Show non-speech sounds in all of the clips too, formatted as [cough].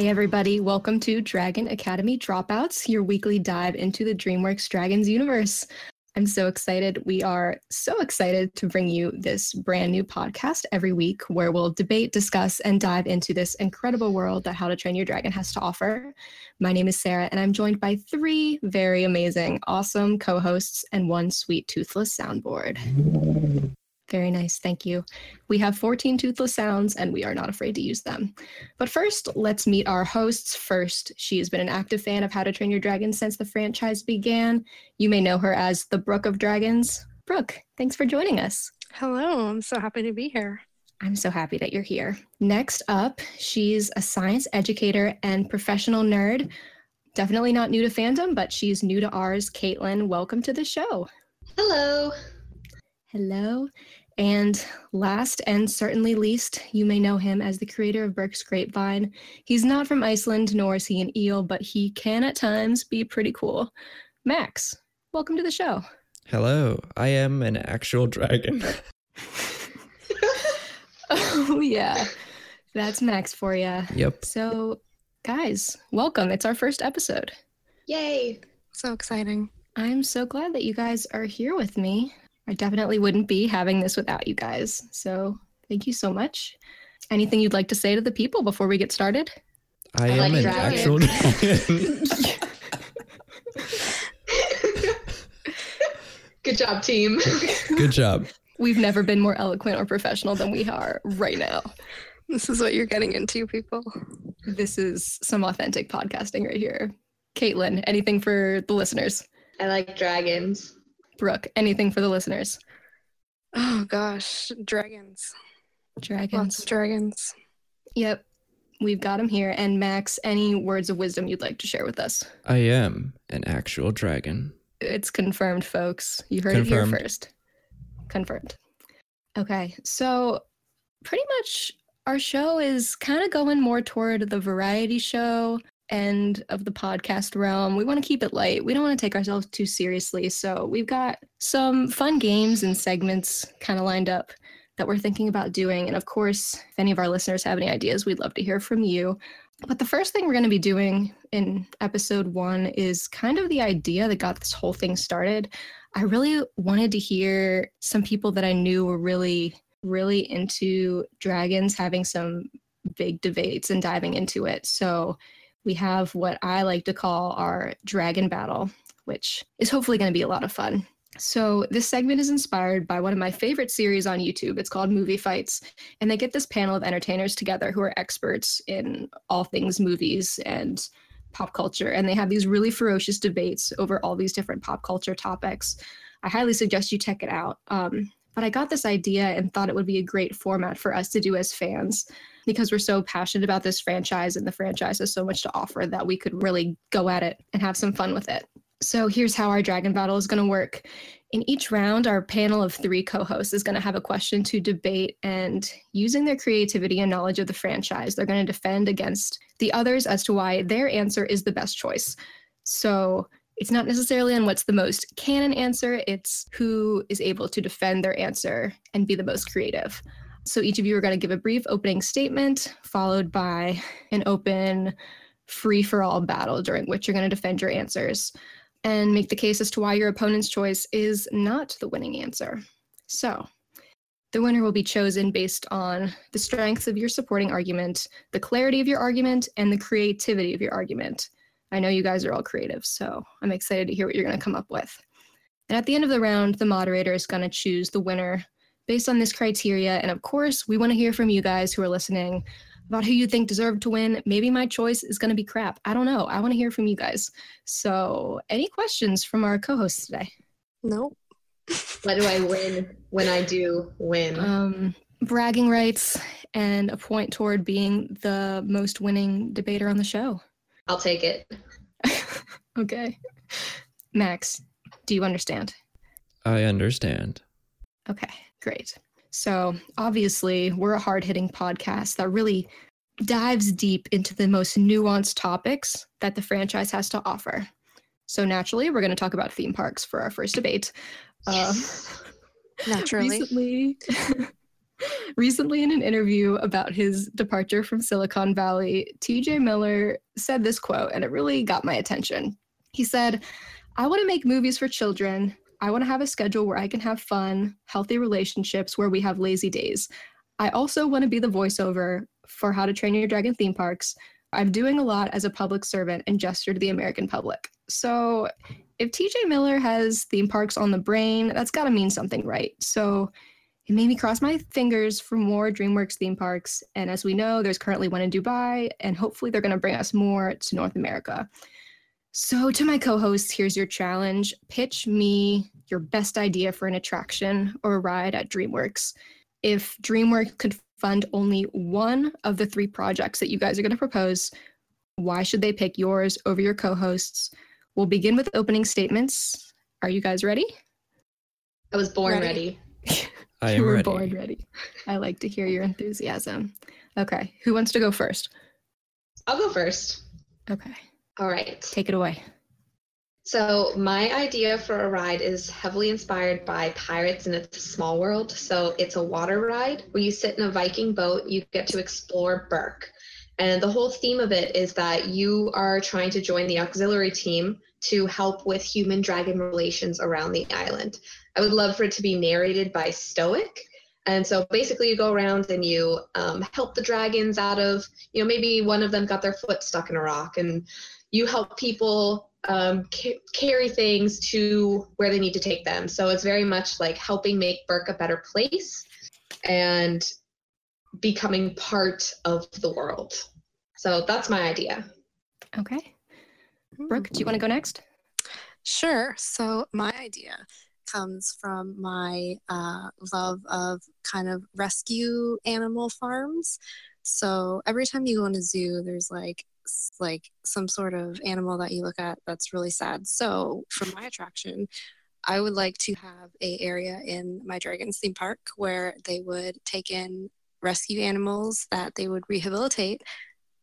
Hey, everybody, welcome to Dragon Academy Dropouts, your weekly dive into the DreamWorks Dragons universe. I'm so excited. We are so excited to bring you this brand new podcast every week where we'll debate, discuss, and dive into this incredible world that How to Train Your Dragon has to offer. My name is Sarah, and I'm joined by three very amazing, awesome co hosts and one sweet toothless soundboard. Very nice. Thank you. We have 14 toothless sounds and we are not afraid to use them. But first, let's meet our hosts first. She has been an active fan of How to Train Your Dragon since the franchise began. You may know her as the Brook of Dragons. Brooke, thanks for joining us. Hello, I'm so happy to be here. I'm so happy that you're here. Next up, she's a science educator and professional nerd. Definitely not new to fandom, but she's new to ours. Caitlin, welcome to the show. Hello. Hello. And last and certainly least, you may know him as the creator of Berks Grapevine. He's not from Iceland, nor is he an eel, but he can at times be pretty cool. Max, welcome to the show. Hello, I am an actual dragon. [laughs] oh, yeah. That's Max for you. Yep. So, guys, welcome. It's our first episode. Yay. So exciting. I'm so glad that you guys are here with me. I definitely wouldn't be having this without you guys. So thank you so much. Anything you'd like to say to the people before we get started? I, I am like an dragon. actual dragon. [laughs] Good job, team. Good job. We've never been more eloquent or professional than we are right now. This is what you're getting into, people. This is some authentic podcasting right here. Caitlin, anything for the listeners? I like dragons. Brooke, anything for the listeners? Oh gosh, dragons. Dragons. Lots of dragons. Yep. We've got them here. And Max, any words of wisdom you'd like to share with us? I am an actual dragon. It's confirmed, folks. You heard confirmed. it here first. Confirmed. Okay. So, pretty much our show is kind of going more toward the variety show end of the podcast realm. We want to keep it light. We don't want to take ourselves too seriously. So we've got some fun games and segments kind of lined up that we're thinking about doing. And of course, if any of our listeners have any ideas, we'd love to hear from you. But the first thing we're going to be doing in episode one is kind of the idea that got this whole thing started. I really wanted to hear some people that I knew were really, really into dragons having some big debates and diving into it. So we have what I like to call our dragon battle, which is hopefully going to be a lot of fun. So, this segment is inspired by one of my favorite series on YouTube. It's called Movie Fights. And they get this panel of entertainers together who are experts in all things movies and pop culture. And they have these really ferocious debates over all these different pop culture topics. I highly suggest you check it out. Um, but I got this idea and thought it would be a great format for us to do as fans because we're so passionate about this franchise and the franchise has so much to offer that we could really go at it and have some fun with it. So here's how our dragon battle is going to work. In each round, our panel of three co hosts is going to have a question to debate, and using their creativity and knowledge of the franchise, they're going to defend against the others as to why their answer is the best choice. So it's not necessarily on what's the most canon answer, it's who is able to defend their answer and be the most creative. So each of you are going to give a brief opening statement, followed by an open, free for all battle during which you're going to defend your answers and make the case as to why your opponent's choice is not the winning answer. So, the winner will be chosen based on the strength of your supporting argument, the clarity of your argument, and the creativity of your argument. I know you guys are all creative, so I'm excited to hear what you're going to come up with. And at the end of the round, the moderator is going to choose the winner based on this criteria. And of course, we want to hear from you guys who are listening about who you think deserved to win. Maybe my choice is going to be crap. I don't know. I want to hear from you guys. So, any questions from our co hosts today? Nope. [laughs] what do I win when I do win? Um, bragging rights and a point toward being the most winning debater on the show. I'll take it. [laughs] okay. Max, do you understand? I understand. Okay. Great. So, obviously, we're a hard hitting podcast that really dives deep into the most nuanced topics that the franchise has to offer. So, naturally, we're going to talk about theme parks for our first debate. Yes. Uh, [laughs] naturally. Recently, [laughs] Recently, in an interview about his departure from Silicon Valley, TJ Miller said this quote, and it really got my attention. He said, I want to make movies for children. I want to have a schedule where I can have fun, healthy relationships where we have lazy days. I also want to be the voiceover for How to Train Your Dragon theme parks. I'm doing a lot as a public servant and gesture to the American public. So, if TJ Miller has theme parks on the brain, that's got to mean something, right? So, it made me cross my fingers for more DreamWorks theme parks. And as we know, there's currently one in Dubai, and hopefully they're going to bring us more to North America. So, to my co hosts, here's your challenge pitch me your best idea for an attraction or a ride at DreamWorks. If DreamWorks could fund only one of the three projects that you guys are going to propose, why should they pick yours over your co hosts? We'll begin with opening statements. Are you guys ready? I was born ready. ready. I you am were ready. born ready. I like to hear your enthusiasm. Okay, who wants to go first? I'll go first. Okay, All right. take it away. So, my idea for a ride is heavily inspired by Pirates and It's a Small World. So, it's a water ride where you sit in a Viking boat, you get to explore Berk. And the whole theme of it is that you are trying to join the auxiliary team to help with human dragon relations around the island. I would love for it to be narrated by Stoic. And so basically, you go around and you um, help the dragons out of, you know, maybe one of them got their foot stuck in a rock, and you help people um, ca- carry things to where they need to take them. So it's very much like helping make Berk a better place and becoming part of the world. So that's my idea. Okay, Brooke, do you want to go next? Sure. So my idea comes from my uh, love of kind of rescue animal farms. So every time you go in a zoo, there's like like some sort of animal that you look at that's really sad. So for my attraction, I would like to have a area in my Dragons theme park where they would take in rescue animals that they would rehabilitate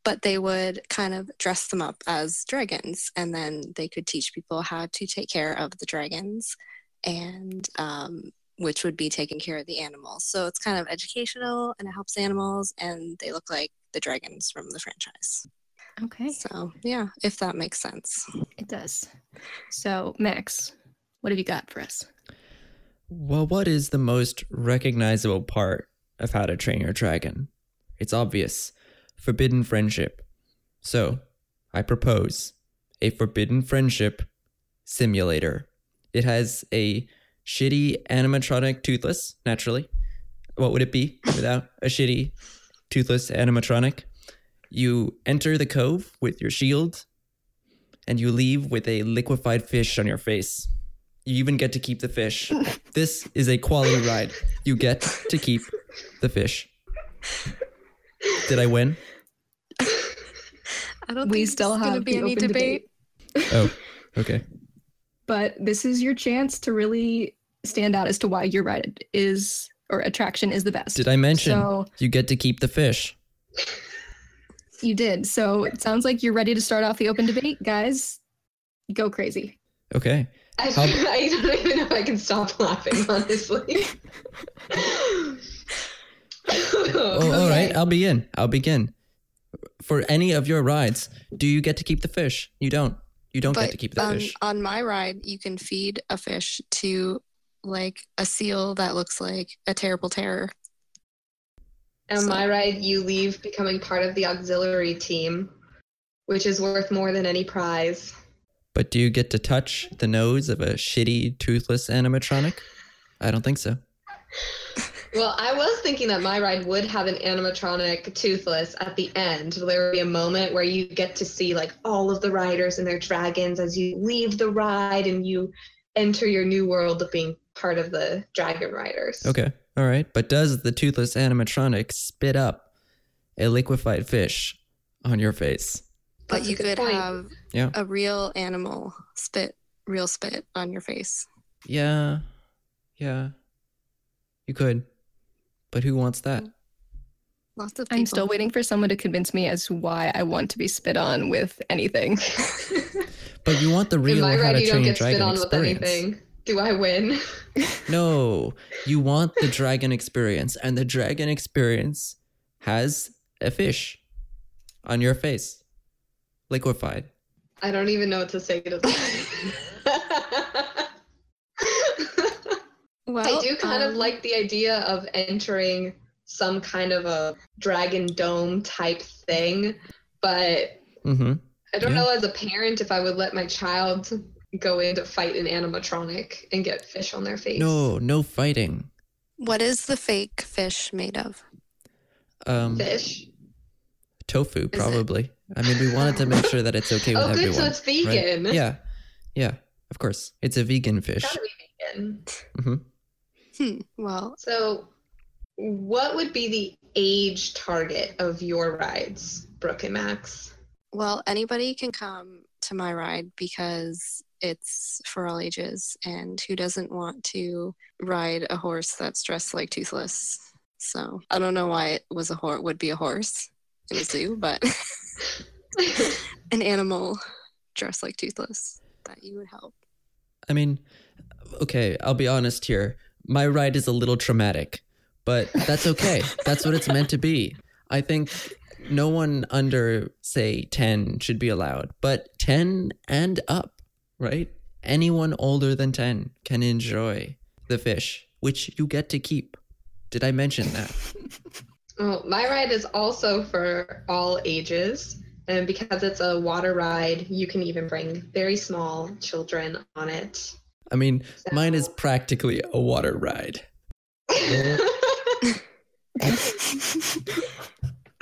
but they would kind of dress them up as dragons and then they could teach people how to take care of the dragons and um, which would be taking care of the animals so it's kind of educational and it helps animals and they look like the dragons from the franchise Okay, so yeah if that makes sense it does. So, Max, what have you got for us? Well, what is the most recognizable part of How to Train Your Dragon? It's obvious forbidden friendship. So, I propose a forbidden friendship simulator. It has a shitty animatronic toothless, naturally. What would it be without a shitty toothless animatronic? You enter the cove with your shield, and you leave with a liquefied fish on your face. You even get to keep the fish. [laughs] this is a quality ride. You get to keep the fish. Did I win? I don't We think still there's gonna have be the any open debate, Oh, okay. [laughs] But this is your chance to really stand out as to why your ride is or attraction is the best. Did I mention So you get to keep the fish? you did. So it sounds like you're ready to start off the open debate, guys. Go crazy. Okay. I, How- [laughs] I don't even know if I can stop laughing, honestly. [laughs] Oh, all right. I'll begin. I'll begin. For any of your rides, do you get to keep the fish? You don't. You don't get to keep the on, fish. on my ride you can feed a fish to like a seal that looks like a terrible terror On my ride, you leave becoming part of the auxiliary team, which is worth more than any prize. But do you get to touch the nose of a shitty toothless animatronic? I don't think so. [laughs] Well, I was thinking that my ride would have an animatronic toothless at the end. There would be a moment where you get to see like all of the riders and their dragons as you leave the ride and you enter your new world of being part of the dragon riders. Okay. All right. But does the toothless animatronic spit up a liquefied fish on your face? but That's you could point. have Yeah. a real animal spit real spit on your face Yeah. Yeah. You could. But who wants that? Mm. lots of people I'm still waiting for someone to convince me as to why I want to be spit on with anything. [laughs] But you want the In real my How ride, to you don't Train Your get spit Dragon on with experience. anything. Do I win? [laughs] No, you want the dragon experience, and the dragon experience has a fish on your face, liquefied. I don't even know what to say to that. [laughs] Well, I do kind of um, like the idea of entering some kind of a dragon dome type thing, but Mm-hmm. I don't Yeah. know as a parent if I would let my child go in to fight an animatronic and get fish on their face. No, no fighting. What is the fake fish made of? Um, Fish. tofu, probably. I mean, we wanted to make sure that it's okay [laughs] with Oh, good, so it's right? vegan. Yeah, yeah, of course. It's a vegan fish. Gotta be vegan. hmm Hmm. Well, So, what would be the age target of your rides, Brooke and Max? well, anybody can come to my ride because it's for all ages, and who doesn't want to ride a horse that's dressed like Toothless? So I don't know why it was a horse would be a horse in a zoo, but [laughs] an animal dressed like Toothless that you would help. I mean, okay, I'll be honest here. My ride is a little traumatic, but that's okay. [laughs] that's what it's meant to be. I think no one under, say, 10 should be allowed, but 10 and up, right? Anyone older than 10 can enjoy the fish, which you get to keep. Did I mention that? [laughs] Oh, my ride is also for all ages. And because it's a water ride, you can even bring very small children on it. I mean, mine is practically a water ride. [laughs]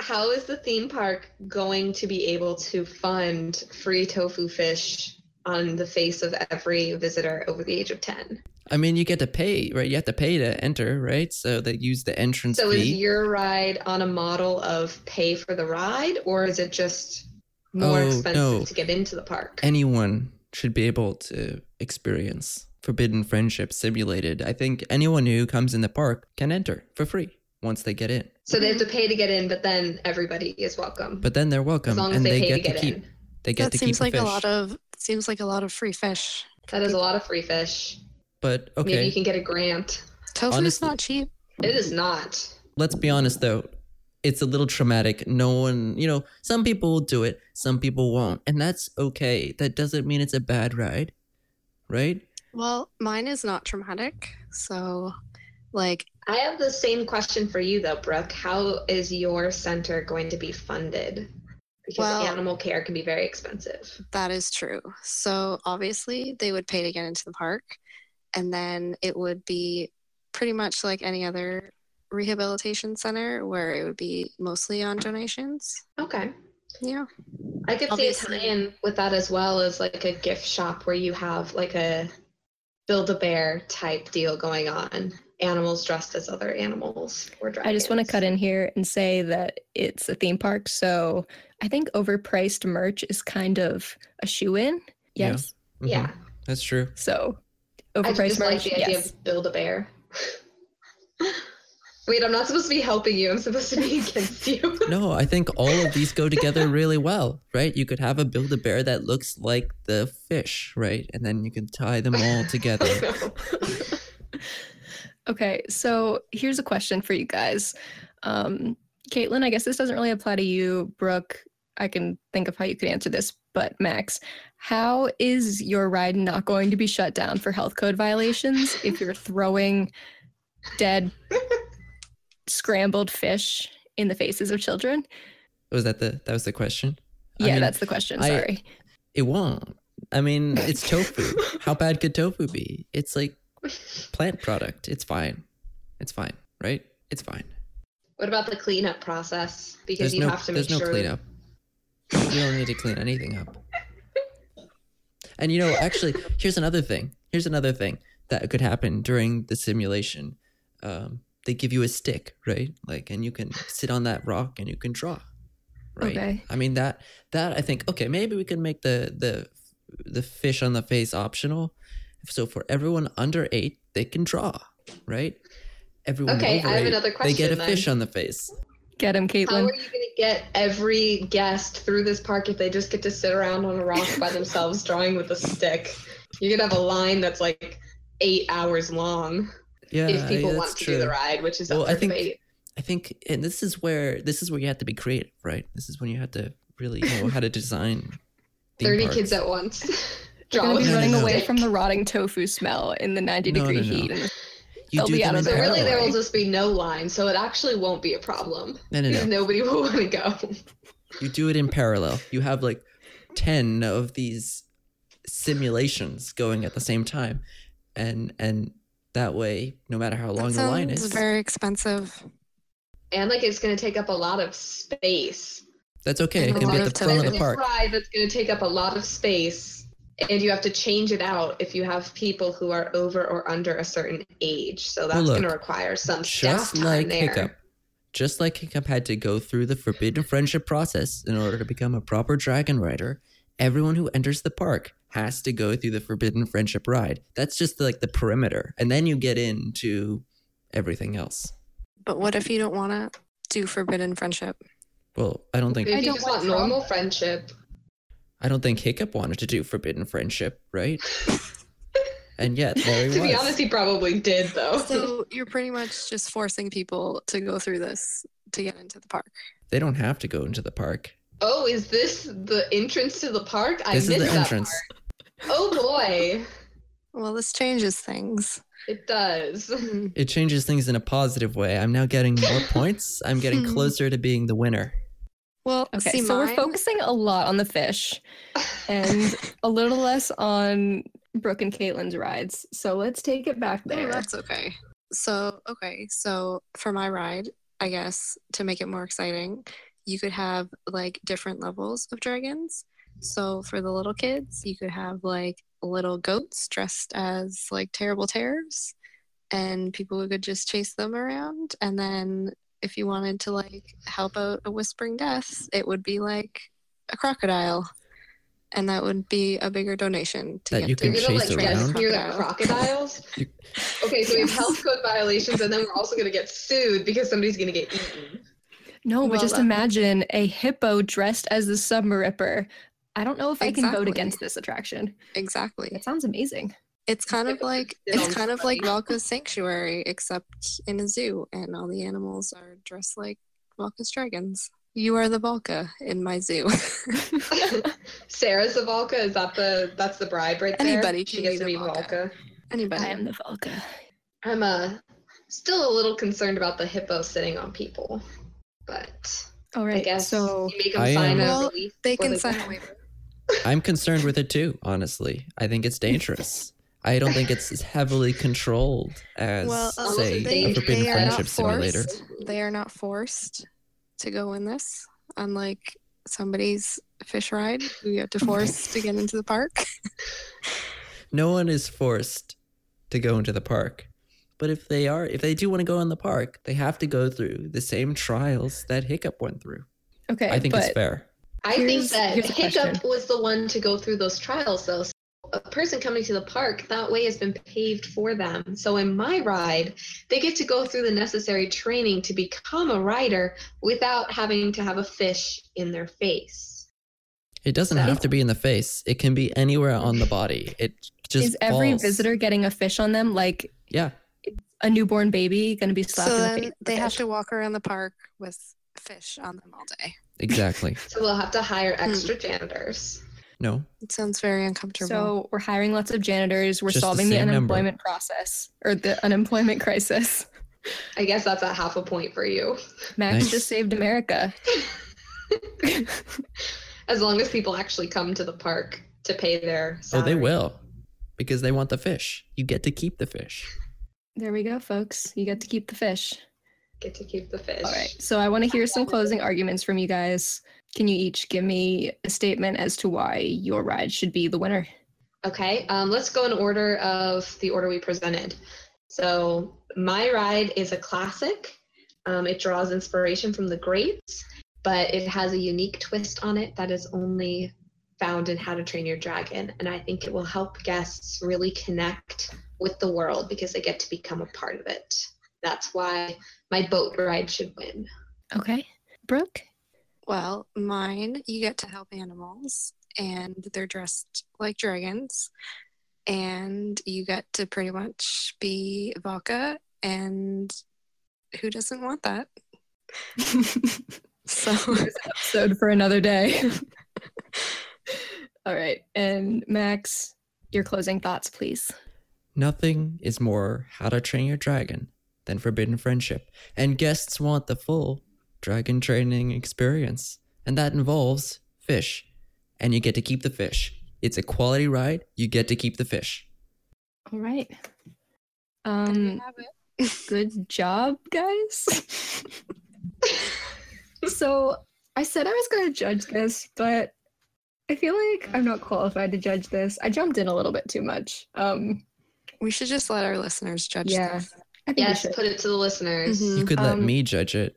How is the theme park going to be able to fund free tofu fish on the face of every visitor over the age of 10? I mean, you get to pay, right? You have to pay to enter, right? So they use the entrance So fee. is your ride on a model of pay for the ride, or is it just more Oh, expensive no. to get into the park? anyone should be able to experience forbidden friendship simulated. I think anyone who comes in the park can enter for free once they get in. So they have to pay to get in, but then everybody is welcome. But then they're welcome as long as and they, they pay get to to, get keep in. they get that to seems keep like a a lot of seems like a lot of free fish. That is a lot of free fish. but okay, Maybe you can get a grant. Tofu's Honestly- not cheap. It is not. let's be honest though. It's a little traumatic. No one, you know, some people will do it, some people won't. And that's okay. That doesn't mean it's a bad ride. Right? Well, mine is not traumatic. So, like, I have the same question for you though, Brooke. How is your center going to be funded? Because Well- animal care can be very expensive. that is true. So, obviously, they would pay to get into the park. And then it would be pretty much like any other rehabilitation center where it would be mostly on donations. Okay. Yeah. I could Obviously. see a tie-in with that as well as like a gift shop where you have like a build a bear type deal going on. Animals dressed as other animals or dragons. I just want to cut in here and say that it's a theme park, so I think overpriced merch is kind of a shoe in. Yeah. Yes. Mhm. Yeah. That's true. So I overpriced just like merch. the idea Yes. of build a bear. [laughs] Wait, I'm not supposed to be helping you. I'm supposed to be [laughs] against you. [laughs] No, I think all of these go together really well, right? You could have a build a bear that looks like the fish, right? And then you can tie them all [laughs] together. Okay, so here's a question for you guys. Um, Caitlin, I guess this doesn't really apply to you. Brooke, I can think of how you could answer this, but Max, how is your ride not going to be shut down for health code violations if you're throwing dead, scrambled fish in the faces of children? Was that the that was the question? I Yeah, mean, that's the question. I- Sorry. It won't. I mean, it's tofu. How bad could tofu be? It's like plant product. It's fine. It's fine, right? It's fine. what about the cleanup process? Because There's you no have to make sure. there's no sure. cleanup. You don't need to clean anything up. And you know, actually, here's another thing. Here's another thing that could happen during the simulation. Um, they give you a stick, right? Like, and you can sit on that rock and you can draw, right? Okay. I mean that that I think okay, maybe we can make the the the fish on the face optional. So for everyone under eight, they can draw, right? Everyone Okay, over I have eight, another they get a question fish on the face. Get him, Caitlin. How are you going to get every guest through this park if they just get to sit around on a rock by themselves drawing with a stick? You're going to have a line that's like eight hours long. Yeah, if people yeah, want that's to true. do the ride, which is Well, up I think- debate. I think, and this is where this is where you have to be creative, right? This is when you have to really know how to design. 30 parks. kids at once. [laughs] You're gonna be No, no, running no. away from the rotting tofu smell in the 90 No, degree no, no. heat. And You they'll do be them out in of So really, there will just be no line, so it actually won't be a problem. No, no, Because no. [laughs] nobody will want to go. You do it in parallel. You have like ten of these simulations going at the same time, and and that way, no matter how long the line sounds is, very expensive. And like it's going to take up a lot of space. that's okay. It can be lot at of the front of the this park. that's going to take up a lot of space, and you have to change it out if you have people who are over or under a certain age. So that's look, going to require some staff Just like there. Hiccup, just like Hiccup had to go through the forbidden friendship process in order to become a proper dragon rider, everyone who enters the park has to go through the forbidden friendship ride. That's just like the perimeter, and then you get into everything else. But what if you don't want to do forbidden friendship? Well, I don't think I don't want want normal friendship, I don't think Hiccup wanted to do forbidden friendship, right? [laughs] and yet there he to was. be honest, he probably did though. So you're pretty much just forcing people to go through this to get into the park. they don't have to go into the park. oh, is this the entrance to the park? I This is missed the that entrance. part. Oh boy, Well, this changes things. it does. Hmm. It changes things in a positive way. I'm now getting more [laughs] points. I'm getting Hmm. closer to being the winner. Well, okay, see, so we're focusing a lot on the fish and [laughs] a little less on Brooke and Caitlin's rides. So let's take it back Oh, there. that's okay. So, okay. So, for my ride, I guess to make it more exciting, you could have like different levels of dragons. So, for the little kids, you could have like little goats dressed as like terrible terrors, and people could just chase them around. And then, if you wanted to like help out a whispering death, it would be like a crocodile. And that would be a bigger donation to That get you to can You're gonna chase like around? near the crocodiles. [laughs] Okay, so we have health code violations, and then we're also gonna get sued because somebody's gonna get eaten. No, but just imagine a hippo dressed as the Submaripper. I don't know if I can vote against this attraction. Exactly. It sounds amazing. It's kind of like it's kind of like somebody. Valka's sanctuary, except in a zoo, and all the animals are dressed like Valka's dragons. You are the Valka in my zoo. [laughs] Sarah's the Zavalka, is that the that's the bribe right there? Anybody she can gets be to the be Valka. Valka. Anybody? I am the Valka. I'm uh still a little concerned about the hippo sitting on people, but all right. I guess so you make them I sign am- a Well, release. they before can sign go. a waiver. I'm concerned with it too, honestly. I think it's dangerous. I don't think it's as heavily controlled as, Well, say, they- a Forbidden they are Friendship Simulator. forced. They are not forced to go in this, unlike somebody's fish ride who you have to force to get into the park. [laughs] No one is forced to go into the park. But if they are, if they do want to go in the park, they have to go through the same trials that Hiccup went through. okay, I think but it's fair. I think that here's Hiccup question. was the one to go through those trials, though. So a person coming to the park, that way has been paved for them. So in my ride, they get to go through the necessary training to become a rider without having to have a fish in their face. It doesn't So- have to be in the face. It can be anywhere on the body. It just is every falls. visitor getting a fish on them like Yeah, a newborn baby going to be slapped so in the then face? with they a have fish? to walk around the park with fish on them all day. Exactly. [laughs] So we'll have to hire Hmm. extra janitors. No, It sounds very uncomfortable. So we're hiring lots of janitors. We're Just solving the, same number. unemployment process or the unemployment crisis. I guess that's a half a point for you. Max Nice. just saved America. [laughs] As long as people actually come to the park to pay their oh, they will, because they want the fish. You get to keep the fish. There we go, folks. You get to keep the fish. Get to keep the fish. All right. So I want to hear some closing arguments from you guys. Can you each give me a statement as to why your ride should be the winner? Okay, um, let's go in order of the order we presented. So, my ride is a classic. Um, it draws inspiration from the greats, but it has a unique twist on it that is only found in How to Train Your Dragon. And I think it will help guests really connect with the world because they get to become a part of it. That's why my boat ride should win. Okay. Brooke? Well, mine, you get to help animals, and they're dressed like dragons. and you get to pretty much be Valka, and who doesn't want that? [laughs] so, episode for another day. [laughs] All right. And Max, your closing thoughts, please. Nothing is more How to Train Your Dragon than Forbidden Friendship, and guests want the full dragon training experience, and that involves fish, and you get to keep the fish. It's a quality ride. You get to keep the fish. All right. Um, [laughs] good job, guys. so I said I was going to judge this, but I feel like I'm not qualified to judge this. I jumped in a little bit too much. Um, we should just let our listeners judge yeah, this. Yes, put it to the listeners. Mm-hmm. You could let um, me judge it.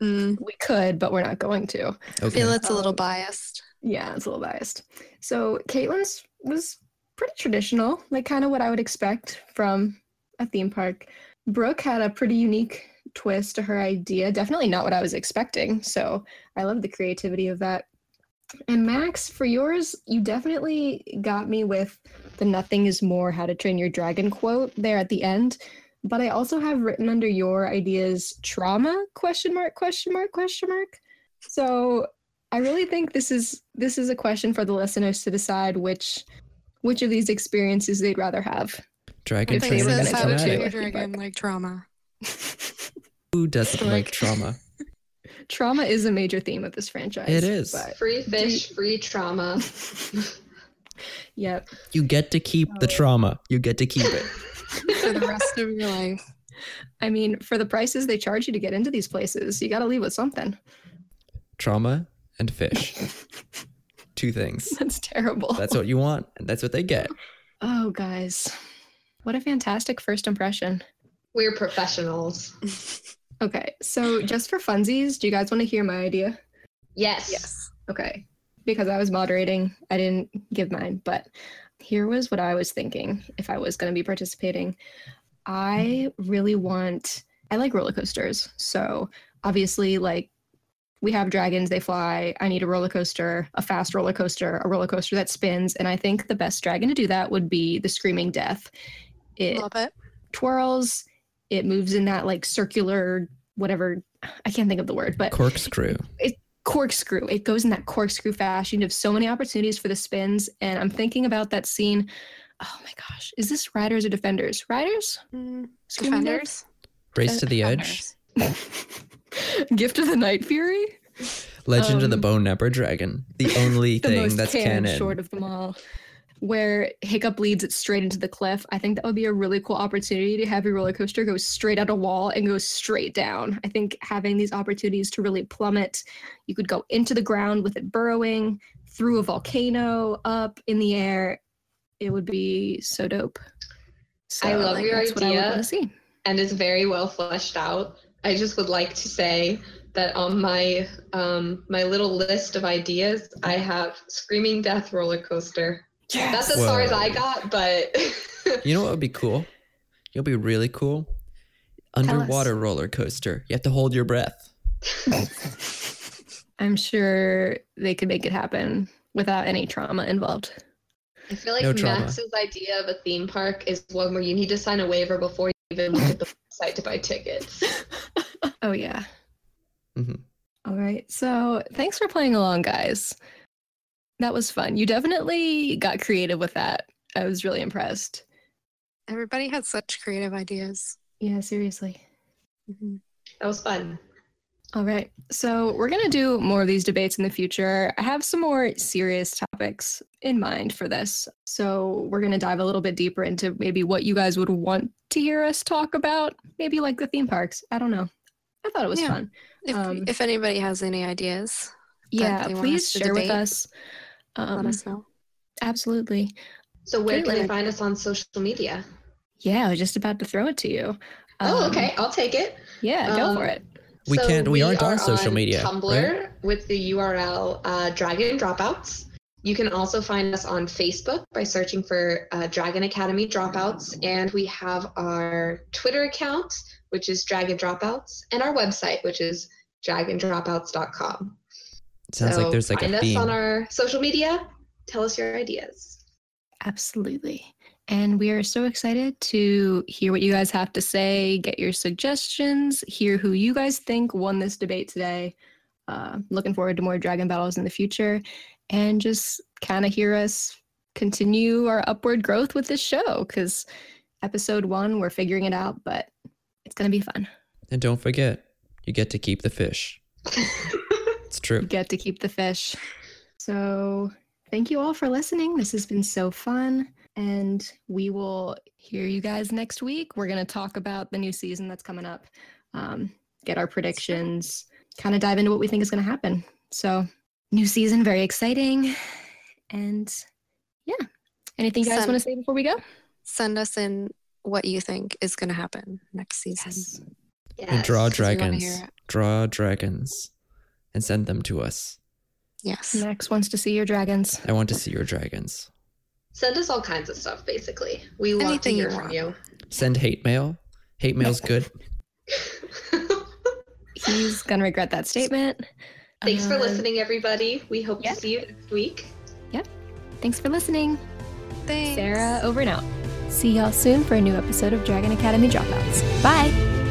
Mm. We could, but we're not going to. Okay. I feel it's a little um, biased. Yeah, it's a little biased. So Caitlin's was pretty traditional, like kind of what I would expect from a theme park. Brooke had a pretty unique twist to her idea. Definitely not what I was expecting. So I love the creativity of that. And Max, for yours, you definitely got me with the nothing is more how to train your dragon quote there at the end. But I also have written under your ideas trauma question mark question mark question mark. So I really think this is this is a question for the listeners to decide which which of these experiences they'd rather have. Dragon training is how to train your dragon like trauma. Who doesn't like trauma? [laughs] trauma is a major theme of this franchise. It is. Free fish, free trauma. [laughs] yep. You get to keep the oh. trauma. You get to keep it. [laughs] For the rest of your life. [laughs] I mean, for the prices they charge you to get into these places, you got to leave with something. Trauma and fish. [laughs] Two things. That's terrible. That's what you want, and that's what they get. Oh, guys. What a fantastic first impression. We're professionals. [laughs] Okay, so just for funsies, do you guys want to hear my idea? Yes. Yes. Okay. Because I was moderating, I didn't give mine, but here was what I was thinking if I was going to be participating. I really want, I like roller coasters. So obviously, like, we have dragons, they fly. I need a roller coaster, a fast roller coaster, a roller coaster that spins. And I think the best dragon to do that would be the Screaming Death. It Love it. twirls, it moves in that like circular whatever I can't think of the word, but corkscrew. It corkscrew. It goes in that corkscrew fashion. You have so many opportunities for the spins, and I'm thinking about that scene. Oh my gosh, is this riders or defenders? Riders? Mm, defenders. Race to the edge. [laughs] Gift of the Night Fury. Legend um, of the um, Boneknapper Dragon. The only [laughs] the thing that's canon. Short of them all where Hiccup leads it straight into the cliff. I think that would be a really cool opportunity to have your roller coaster go straight out a wall and go straight down. I think having these opportunities to really plummet, you could go into the ground with it burrowing, through a volcano, up in the air. It would be so dope. So, I love like, your idea. And it's very well fleshed out. I just would like to say that on my um, my little list of ideas, I have Screaming Death roller coaster. Yes. That's as Whoa. far as I got, but [laughs] you know what would be cool? You'll be really cool. Underwater roller coaster. You have to hold your breath. [laughs] I'm sure they could make it happen without any trauma involved. I feel like no Max's idea of a theme park is one where you need to sign a waiver before you even look at the [laughs] website to buy tickets. oh yeah. Mm-hmm. All right. So thanks for playing along, guys. That was fun. You definitely got creative with that. I was really impressed. Everybody had such creative ideas. Yeah, seriously. Mm-hmm. That was fun. All right. So, we're going to do more of these debates in the future. I have some more serious topics in mind for this. So, we're going to dive a little bit deeper into maybe what you guys would want to hear us talk about, maybe like the theme parks. I don't know. I thought it was yeah. fun. If, um, if anybody has any ideas, yeah, please share debate. with us. Um, Let us know. Absolutely. So where Caitlin, can they find us on social media? Yeah, I was just about to throw it to you. Oh, um, okay. I'll take it. Yeah, go um, for it. We so can't. We, we aren't on social on media. Tumblr right? with the URL uh, Dragon Dropouts. You can also find us on Facebook by searching for uh, Dragon Academy Dropouts, and we have our Twitter account, which is Dragon Dropouts, and our website, which is dragondropouts.com. Sounds so like there's like find a theme. us on our social media. Tell us your ideas. Absolutely. And we are so excited to hear what you guys have to say, get your suggestions, hear who you guys think won this debate today. Uh, looking forward to more dragon battles in the future and just kind of hear us continue our upward growth with this show because episode one, we're figuring it out, but it's going to be fun. And don't forget, you get to keep the fish. [laughs] it's true. You get to keep the fish. So thank you all for listening. This has been so fun. And we will hear you guys next week. We're going to talk about the new season that's coming up, um, get our predictions, kind of dive into what we think is going to happen. So, new season, very exciting. And yeah, anything you guys want to say before we go? Send us in what you think is going to happen next season. Yes. Yes. And draw dragons. Draw dragons and send them to us. Yes. Max wants to see your dragons. I want to see your dragons. Send us all kinds of stuff, basically. We Anything want to hear from you. Send hate mail. Hate mail's good. [laughs] He's going to regret that statement. Thanks uh, for listening, everybody. We hope to see you next week. Yep. Thanks for listening. Thanks. Sarah, over and out. See y'all soon for a new episode of Dragon Academy Dropouts. Bye.